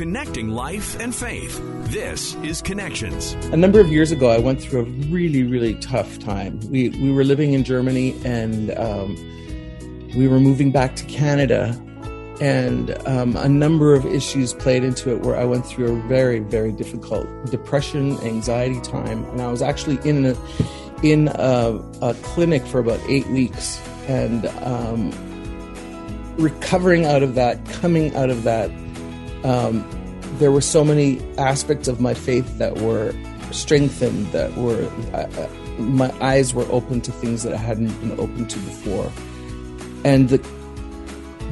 connecting life and faith. This is Connections. A number of years ago, I went through a really, really tough time. We, we were living in Germany and um, we were moving back to Canada. And um, a number of issues played into it where I went through a very, very difficult depression, anxiety time. And I was actually in a, in a, a clinic for about eight weeks. And um, recovering out of that, coming out of that, um, there were so many aspects of my faith that were strengthened, that were uh, uh, my eyes were open to things that I hadn't been open to before, and the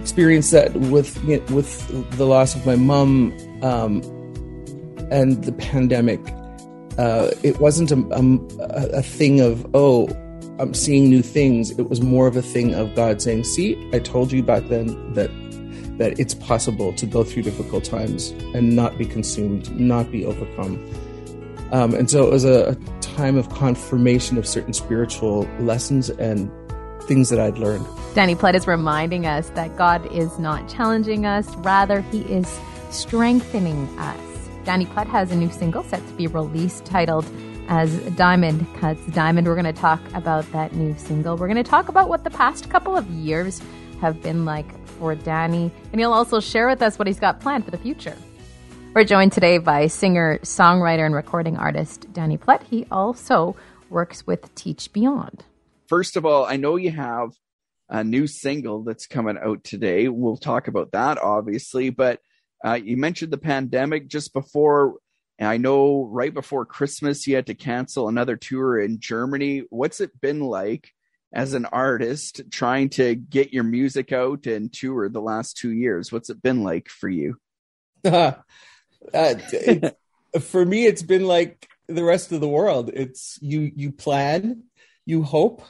experience that with with the loss of my mom um, and the pandemic, uh, it wasn't a, a, a thing of oh I'm seeing new things. It was more of a thing of God saying, "See, I told you back then that that it's possible to go through difficult times and not be consumed, not be overcome." Um, and so it was a, a time of confirmation of certain spiritual lessons and things that I'd learned. Danny Plett is reminding us that God is not challenging us; rather, He is strengthening us. Danny Plett has a new single set to be released titled as Diamond Cuts Diamond. We're going to talk about that new single. We're going to talk about what the past couple of years have been like for Danny, and he'll also share with us what he's got planned for the future. We're joined today by singer, songwriter, and recording artist Danny Plett. He also works with Teach Beyond. First of all, I know you have a new single that's coming out today. We'll talk about that, obviously, but uh, you mentioned the pandemic just before and I know right before Christmas, you had to cancel another tour in Germany. What's it been like as an artist trying to get your music out and tour the last two years? What's it been like for you? Uh, it, for me, it's been like the rest of the world. It's you, you plan, you hope,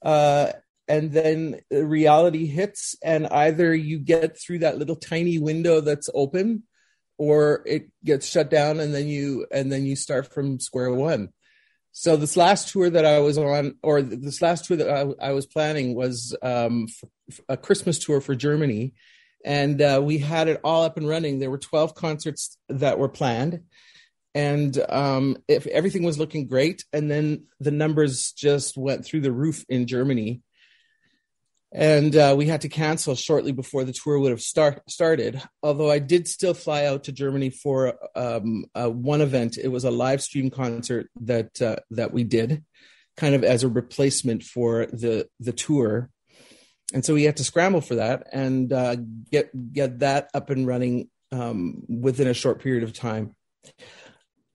uh, and then reality hits, and either you get through that little tiny window that's open or it gets shut down and then you and then you start from square one so this last tour that i was on or this last tour that i, I was planning was um, a christmas tour for germany. And uh, we had it all up and running. There were 12 concerts that were planned. And um, if everything was looking great and then the numbers just went through the roof in germany and uh, we had to cancel shortly before the tour would have start, started. Although I did still fly out to Germany for um, uh, one event. It was a live stream concert that uh, that we did, kind of as a replacement for the the tour. And so we had to scramble for that and uh, get get that up and running um, within a short period of time.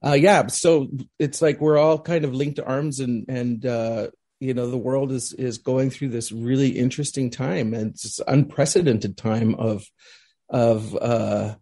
Uh, yeah, so it's like we're all kind of linked arms and and uh, you know the world is is going through this really interesting time and it's unprecedented time of of uh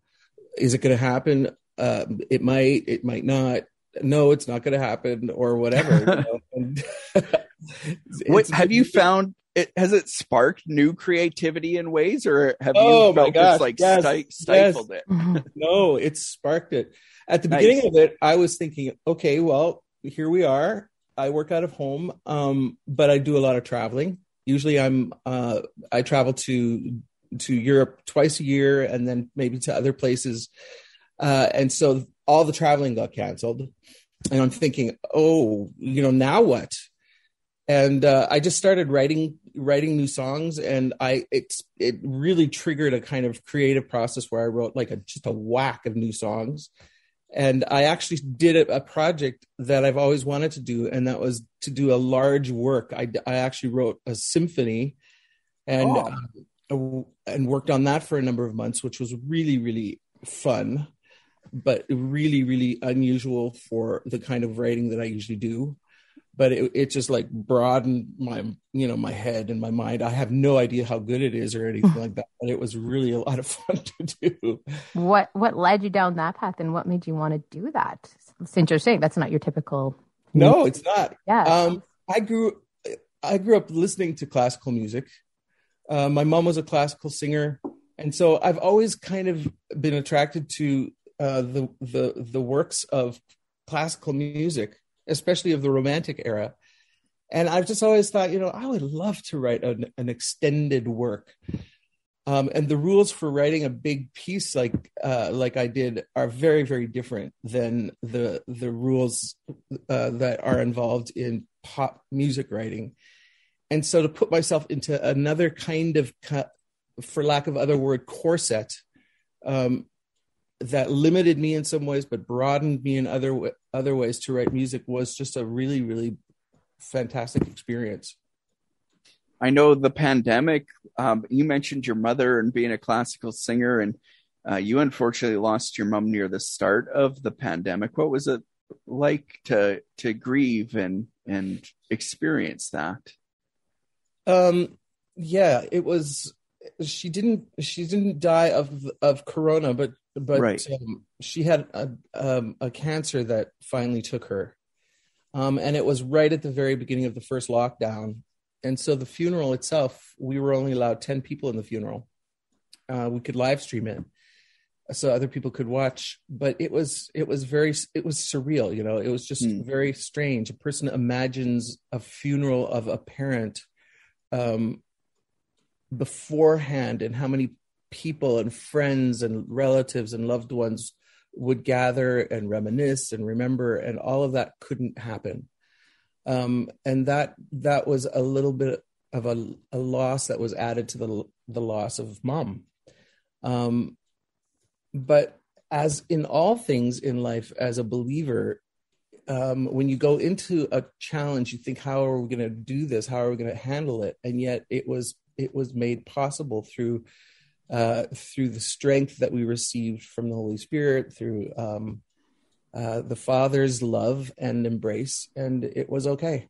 is it going to happen uh it might it might not no it's not going to happen or whatever you know? and, what have you found it has it sparked new creativity in ways or have you oh felt gosh, it's like yes, sti- stifled yes. it no it's sparked it at the nice. beginning of it i was thinking okay well here we are I work out of home, um, but I do a lot of traveling. Usually, I'm uh, I travel to to Europe twice a year, and then maybe to other places. Uh, and so all the traveling got canceled, and I'm thinking, oh, you know, now what? And uh, I just started writing writing new songs, and I it's it really triggered a kind of creative process where I wrote like a just a whack of new songs and I actually did a, project that I've always wanted to do, and that was to do a large work. I, I actually wrote a symphony, and oh. uh, and worked on that for a number of months, which was really really fun, but really really unusual for the kind of writing that I usually do but it, it just like broadened my you know my head and my mind. I have no idea how good it is or anything like that but it was really a lot of fun to do. What what led you down that path and what made you want to do that? Since you're saying that's not your typical no it's not. Yeah. Um i grew i grew up listening to classical music. Uh, my mom was a classical singer and so i've always kind of been attracted to uh, the the the works of classical music especially of the romantic era. And I've just always thought, you know, I would love to write an, an extended work. Um, and the rules for writing a big piece like uh, like I did are very very different than the the rules uh, that are involved in pop music writing. And so to put myself into another kind of, for lack of other word, corset um, that limited me in some ways, but broadened me in other other ways to write music was just a really really fantastic experience. I know the pandemic. Um, you mentioned your mother and being a classical singer, and uh, you unfortunately lost your mom near the start of the pandemic. What was it like to to grieve and and experience that? Um, yeah, it was. She didn't. She didn't die of of corona, but but right. um, she had a um, a cancer that finally took her, um, and it was right at the very beginning of the first lockdown. And so the funeral itself, we were only allowed ten people in the funeral. Uh, we could live stream it, so other people could watch. But it was it was very it was surreal. You know, it was just mm. very strange. A person imagines a funeral of a parent um, beforehand, and how many people and friends and relatives and loved ones would gather and reminisce and remember and all of that couldn't happen. Um, and that that was a little bit of a, a loss that was added to the the loss of mom. Um, but as in all things in life as a believer um, when you go into a challenge you think how are we going to do this? How are we going to handle it? And yet it was it was made possible through uh, through the strength that we received from the Holy Spirit, through um, uh, the Father's love and embrace, and it was okay.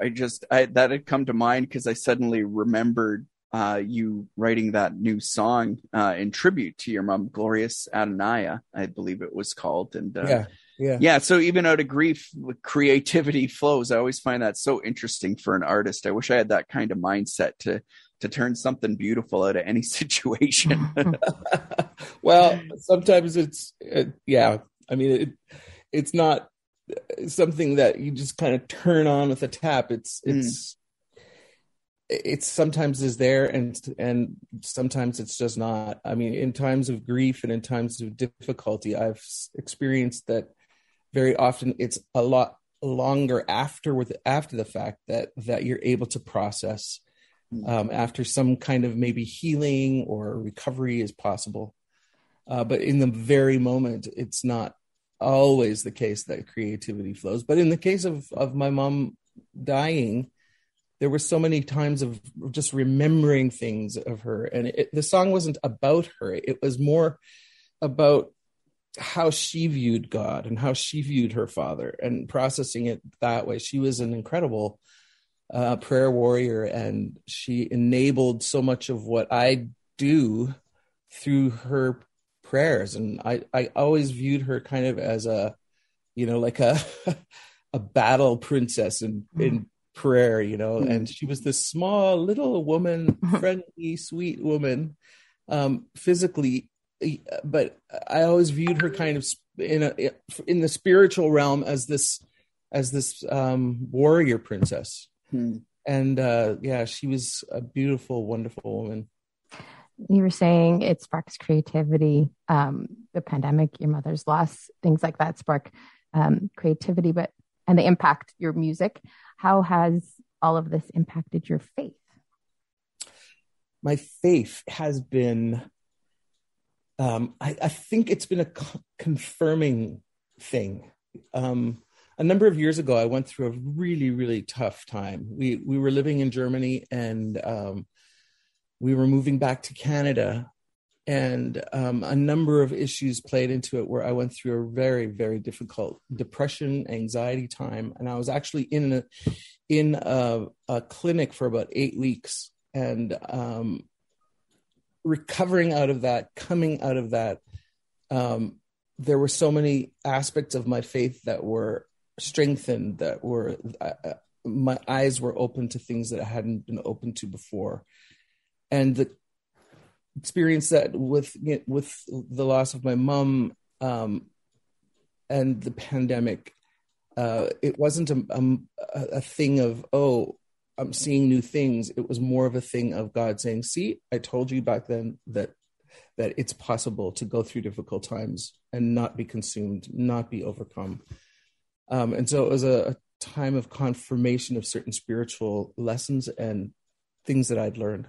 I just I, that had come to mind because I suddenly remembered uh, you writing that new song uh, in tribute to your mom, Glorious Adonai, I believe it was called, and uh, yeah. Yeah. yeah. So even out of grief, creativity flows. I always find that so interesting for an artist. I wish I had that kind of mindset to to turn something beautiful out of any situation. well, sometimes it's uh, yeah. I mean, it, it's not something that you just kind of turn on with a tap. It's hmm. it's mm. it's sometimes is there and and sometimes it's just not. I mean, in times of grief and in times of difficulty, I've experienced that very often it's a lot longer after with after the fact that that you're able to process um, after some kind of maybe healing or recovery is possible. Uh, but in the very moment, it's not always the case that creativity flows. But in the case of, of my mom dying, there were so many times of just remembering things of her. And it, the song wasn't about her, it was more about how she viewed God and how she viewed her father and processing it that way. She was an incredible a prayer warrior, and she enabled so much of what I do through her prayers. And I, I always viewed her kind of as a, you know, like a a battle princess in mm. in prayer, you know. Mm. And she was this small little woman, friendly, sweet woman, um, physically, but I always viewed her kind of in a in the spiritual realm as this as this um, warrior princess Hmm. And uh, yeah, she was a beautiful, wonderful woman. You were saying it sparks creativity. Um, the pandemic, your mother's loss, things like that spark um, creativity, but and they impact your music. How has all of this impacted your faith? My faith has been, um, I, I, think it's been a confirming thing. Um, a number of years ago, I went through a really, really tough time. We we were living in Germany, and um, we were moving back to Canada, and um, a number of issues played into it. Where I went through a very, very difficult depression, anxiety time, and I was actually in a in a, a clinic for about eight weeks, and um, recovering out of that, coming out of that. Um, there were so many aspects of my faith that were strengthened that were uh, my eyes were open to things that I hadn't been open to before, and the experience that with with the loss of my mom um, and the pandemic, uh, it wasn't a, a, a thing of oh I'm seeing new things. It was more of a thing of God saying, "See, I told you back then that that it's possible to go through difficult times and not be consumed, not be overcome." Um, and so it was a, a time of confirmation of certain spiritual lessons and things that I'd learned.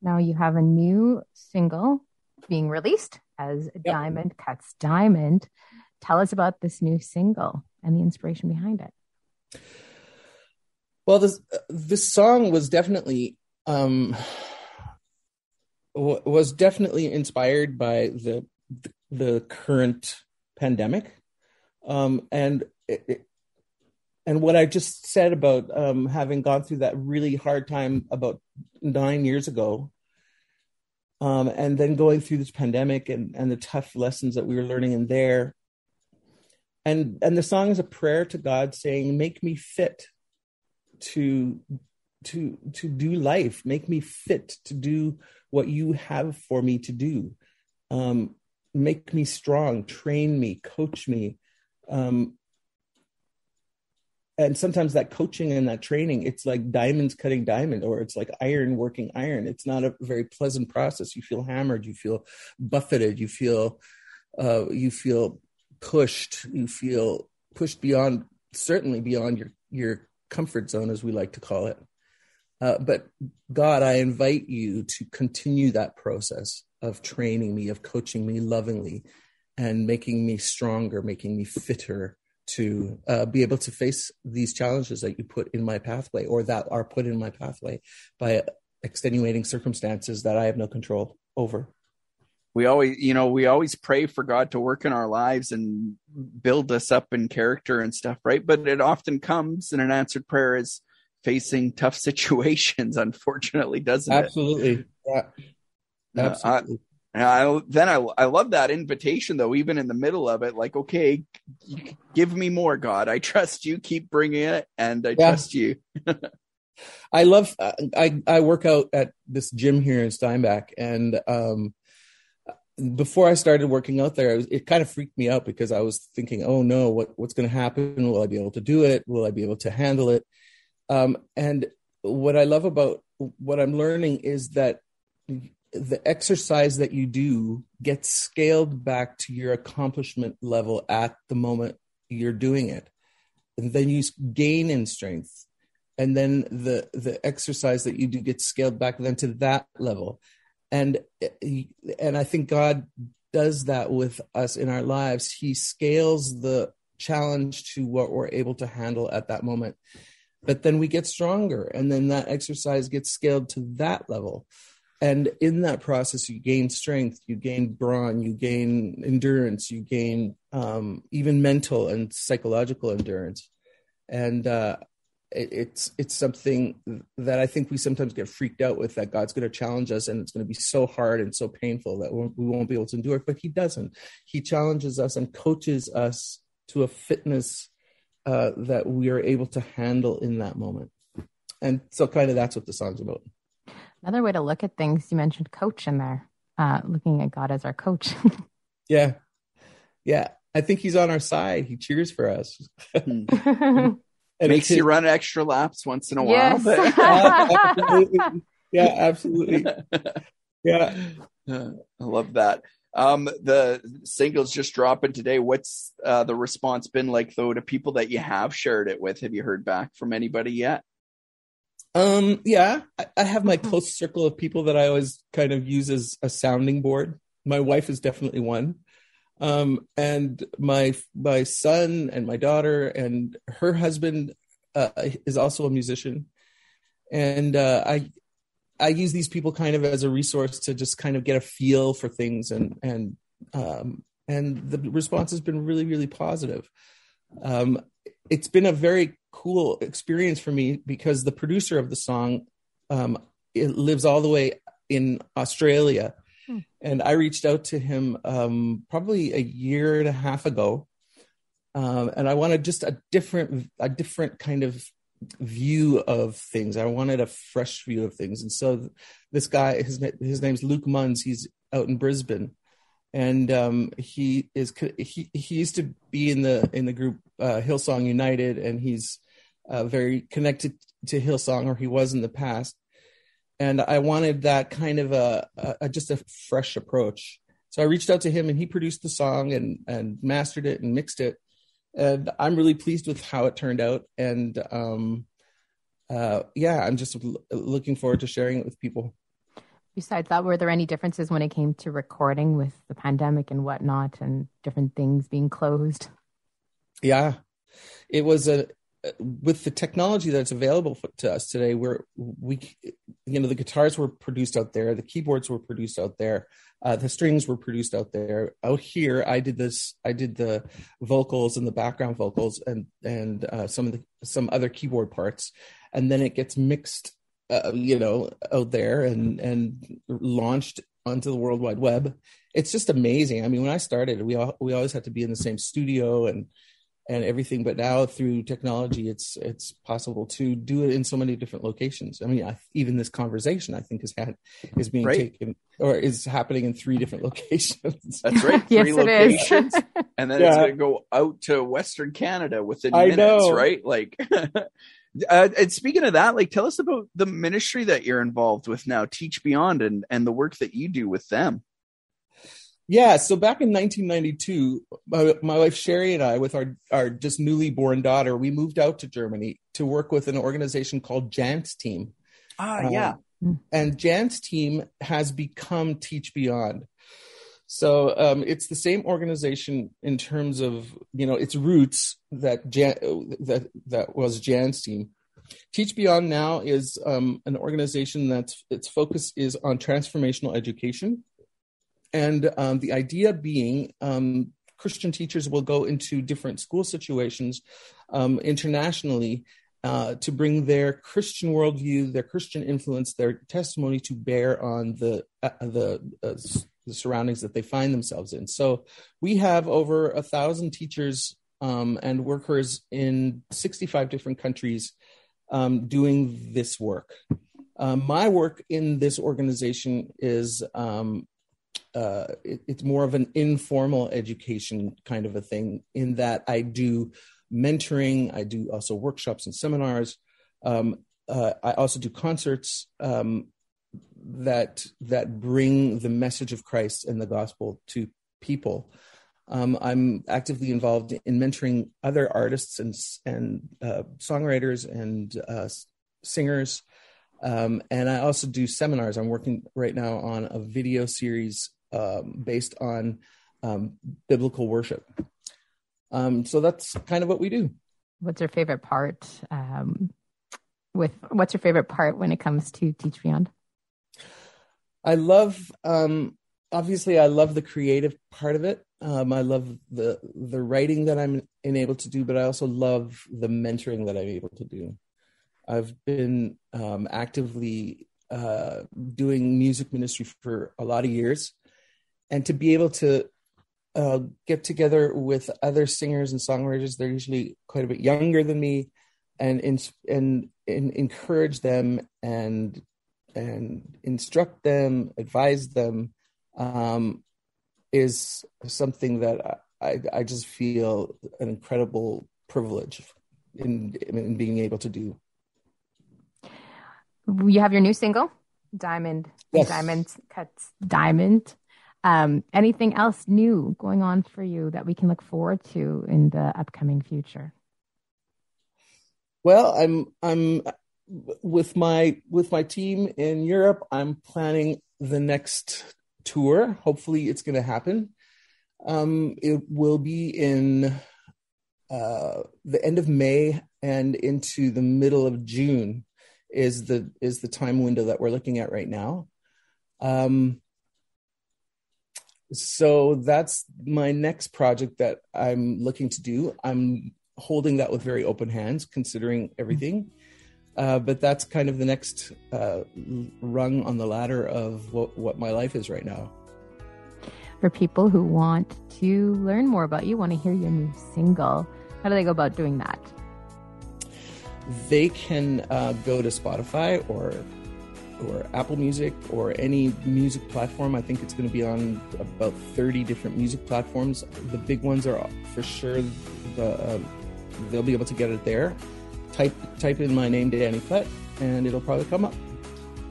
Now you have a new single being released as yep. Diamond Cuts Diamond. Tell us about this new single and the inspiration behind it. Well, this this song was definitely um, was definitely inspired by the the current pandemic, um, and it, and what I just said about um, having gone through that really hard time about nine years ago, um, and then going through this pandemic and, and the tough lessons that we were learning in there. And and the song is a prayer to God saying, "Make me fit to to to do life. Make me fit to do what you have for me to do. Um, make me strong. Train me. Coach me." Um, and sometimes that coaching and that training it's like diamonds cutting diamond or it's like iron working iron. It's not a very pleasant process. You feel hammered you feel buffeted you feel uh, you feel pushed you feel pushed beyond certainly beyond your your comfort zone as we like to call it. Uh, but god i invite you to continue that process of training me of coaching me lovingly and making me stronger making me fitter to uh, be able to face these challenges that you put in my pathway or that are put in my pathway by extenuating circumstances that I have no control over. We always, you know, we always pray for God to work in our lives and build us up in character and stuff, right? But it often comes in an answered prayer is facing tough situations, unfortunately, doesn't Absolutely. it? Absolutely. Yeah. Absolutely. Uh, I, then I, I love that invitation though, even in the middle of it, like, okay, give me more, God. I trust you. Keep bringing it, and I yeah. trust you. I love. I I work out at this gym here in Steinbach, and um, before I started working out there, it, was, it, kind of freaked me out because I was thinking, oh no, what what's going to happen? Will I be able to do it? Will I be able to handle it? Um, and what I love about what I'm learning is that the exercise that you do gets scaled back to your accomplishment level at the moment you're doing it. And then you gain in strength. And then the the exercise that you do gets scaled back then to that level. And and i think god does that with us in our lives. He scales the challenge to what we're able to handle at that moment. But then we get stronger and then that exercise gets scaled to that level and in that process you gain strength you gain brawn you gain endurance you gain um, even mental and psychological endurance. And uh, it, it's it's something that i think we sometimes get freaked out with that god's going to challenge us and it's going to be so hard and so painful that we won't be able to endure it. But he doesn't. He challenges us and coaches us to a fitness uh, that we are able to handle in that moment. And so kind of that's what the song's about Another way to look at things, you mentioned coach in there, uh, looking at God as our coach. yeah. Yeah. I think he's on our side. He cheers for us. Hmm. and makes you run extra laps once in a yes. while. But... yeah, absolutely. Yeah, absolutely. Yeah. I love that. Um, the singles just dropping today. What's uh, the response been like though to people that you have shared it with? Have you heard back from anybody yet? Um, yeah, I, I have my mm-hmm. close circle of people that I always kind of use as a sounding board. My wife is definitely one. Um, and my my son and my daughter and her husband uh, is also a musician, and uh, I I use these people kind of as a resource to just kind of get a feel for things and and um, and the response has been really really positive. Um, it's been a very cool experience for me because the producer of the song um, lives all the way in Australia. Hmm. And I reached out to him um, probably a year and a half ago. Um, and I wanted just a different, a different kind of view of things. I wanted a fresh view of things. And so this guy, his, his name's Luke Munns. He's out in Brisbane and um, he is he he used to be in the in the group uh, Hillsong United, and he's uh, very connected to Hillsong, or he was in the past. And I wanted that kind of a, a just a fresh approach. So I reached out to him, and he produced the song and and mastered it and mixed it. And I'm really pleased with how it turned out. And um, uh, yeah, I'm just looking forward to sharing it with people. Besides that, were there any differences when it came to recording with the pandemic and whatnot, and different things being closed? Yeah, it was a with the technology that's available to us today, where we, you know, the guitars were produced out there, the keyboards were produced out there, uh, the strings were produced out there. Out here, I did this. I did the vocals and the background vocals and and uh, some of the some other keyboard parts, and then it gets mixed, uh, you know, out there and and launched onto the World Wide Web. It's just amazing. I mean, when I started, we all, we always had to be in the same studio and and everything. But now through technology, it's it's possible to do it in so many different locations. I mean, I, even this conversation, I think, is had is being right. taken or is happening in three different locations. That's right, yes, three locations, and then yeah. it's going to go out to Western Canada within I minutes, know. right? Like. Uh, and speaking of that, like, tell us about the ministry that you're involved with now, Teach Beyond, and and the work that you do with them. Yeah, so back in 1992, my, my, wife Sherry and I, with our our just newly born daughter, we moved out to Germany to work with an organization called Janz Team. Ah, um, yeah. And Janz Team has become Teach Beyond. So um, it's the same organization in terms of you know its roots that Jan, that that was Janz team. Teach Beyond now is um, an organization that's its focus is on transformational education and um, the idea being um, Christian teachers will go into different school situations um, internationally uh, to bring their Christian worldview, their Christian influence, their testimony to bear on the uh, the, uh, the surroundings that they find themselves in. So we have over a thousand teachers um, and workers in 65 different countries um, doing this work. Um, my work in this organization is um, uh, it, it's more of an informal education kind of a thing in that I do mentoring, I do also workshops and seminars. Um, uh, I also do concerts um, that that bring the message of Christ and the gospel to people. Um, I'm actively involved in mentoring other artists and and uh, songwriters and uh, singers, um, and I also do seminars. I'm working right now on a video series um, based on um, biblical worship. Um, so that's kind of what we do. What's your favorite part? Um, with what's your favorite part when it comes to Teach Beyond? I love, um, obviously, I love the creative part of it. Um, I love the the writing that I'm enabled to do, but I also love the mentoring that I'm able to do. I've been um, actively uh, doing music ministry for a lot of years, and to be able to uh, get together with other singers and songwriters they're usually quite a bit younger than me and in, and, and encourage them and and instruct them advise them um, is something that I, I just feel an incredible privilege in, in being able to do you have your new single diamond yes. diamond cuts diamond um, anything else new going on for you that we can look forward to in the upcoming future? Well, I'm I'm with my with my team in Europe. I'm planning the next tour. Hopefully, it's going to happen. Um, it will be in uh, the end of May and into the middle of June is the is the time window that we're looking at right now. Um, so that's my next project that I'm looking to do. I'm holding that with very open hands, considering everything. Uh, but that's kind of the next uh, rung on the ladder of what, what my life is right now. For people who want to learn more about you, want to hear your new single, how do they go about doing that? They can uh, go to Spotify or or Apple Music or any music platform. I think it's going to be on about 30 different music platforms. The big ones are for sure the uh, they'll be able to get it there. Type type in my name, Danny Plett, and it'll probably come up.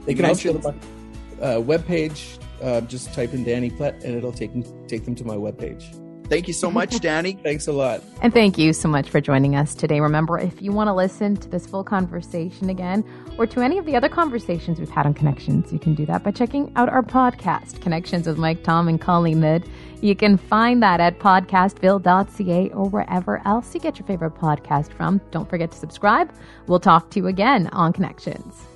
They You can also go mentioned- to my uh, webpage. Uh, just type in Danny Plett, and it'll take take them to my webpage. Thank you so much, Danny. Thanks a lot. And thank you so much for joining us today. Remember, if you want to listen to this full conversation again or to any of the other conversations we've had on Connections, you can do that by checking out our podcast, Connections with Mike Tom and Colleen Hood. You can find that at podcastville.ca or wherever else you get your favorite podcast from. Don't forget to subscribe. We'll talk to you again on Connections.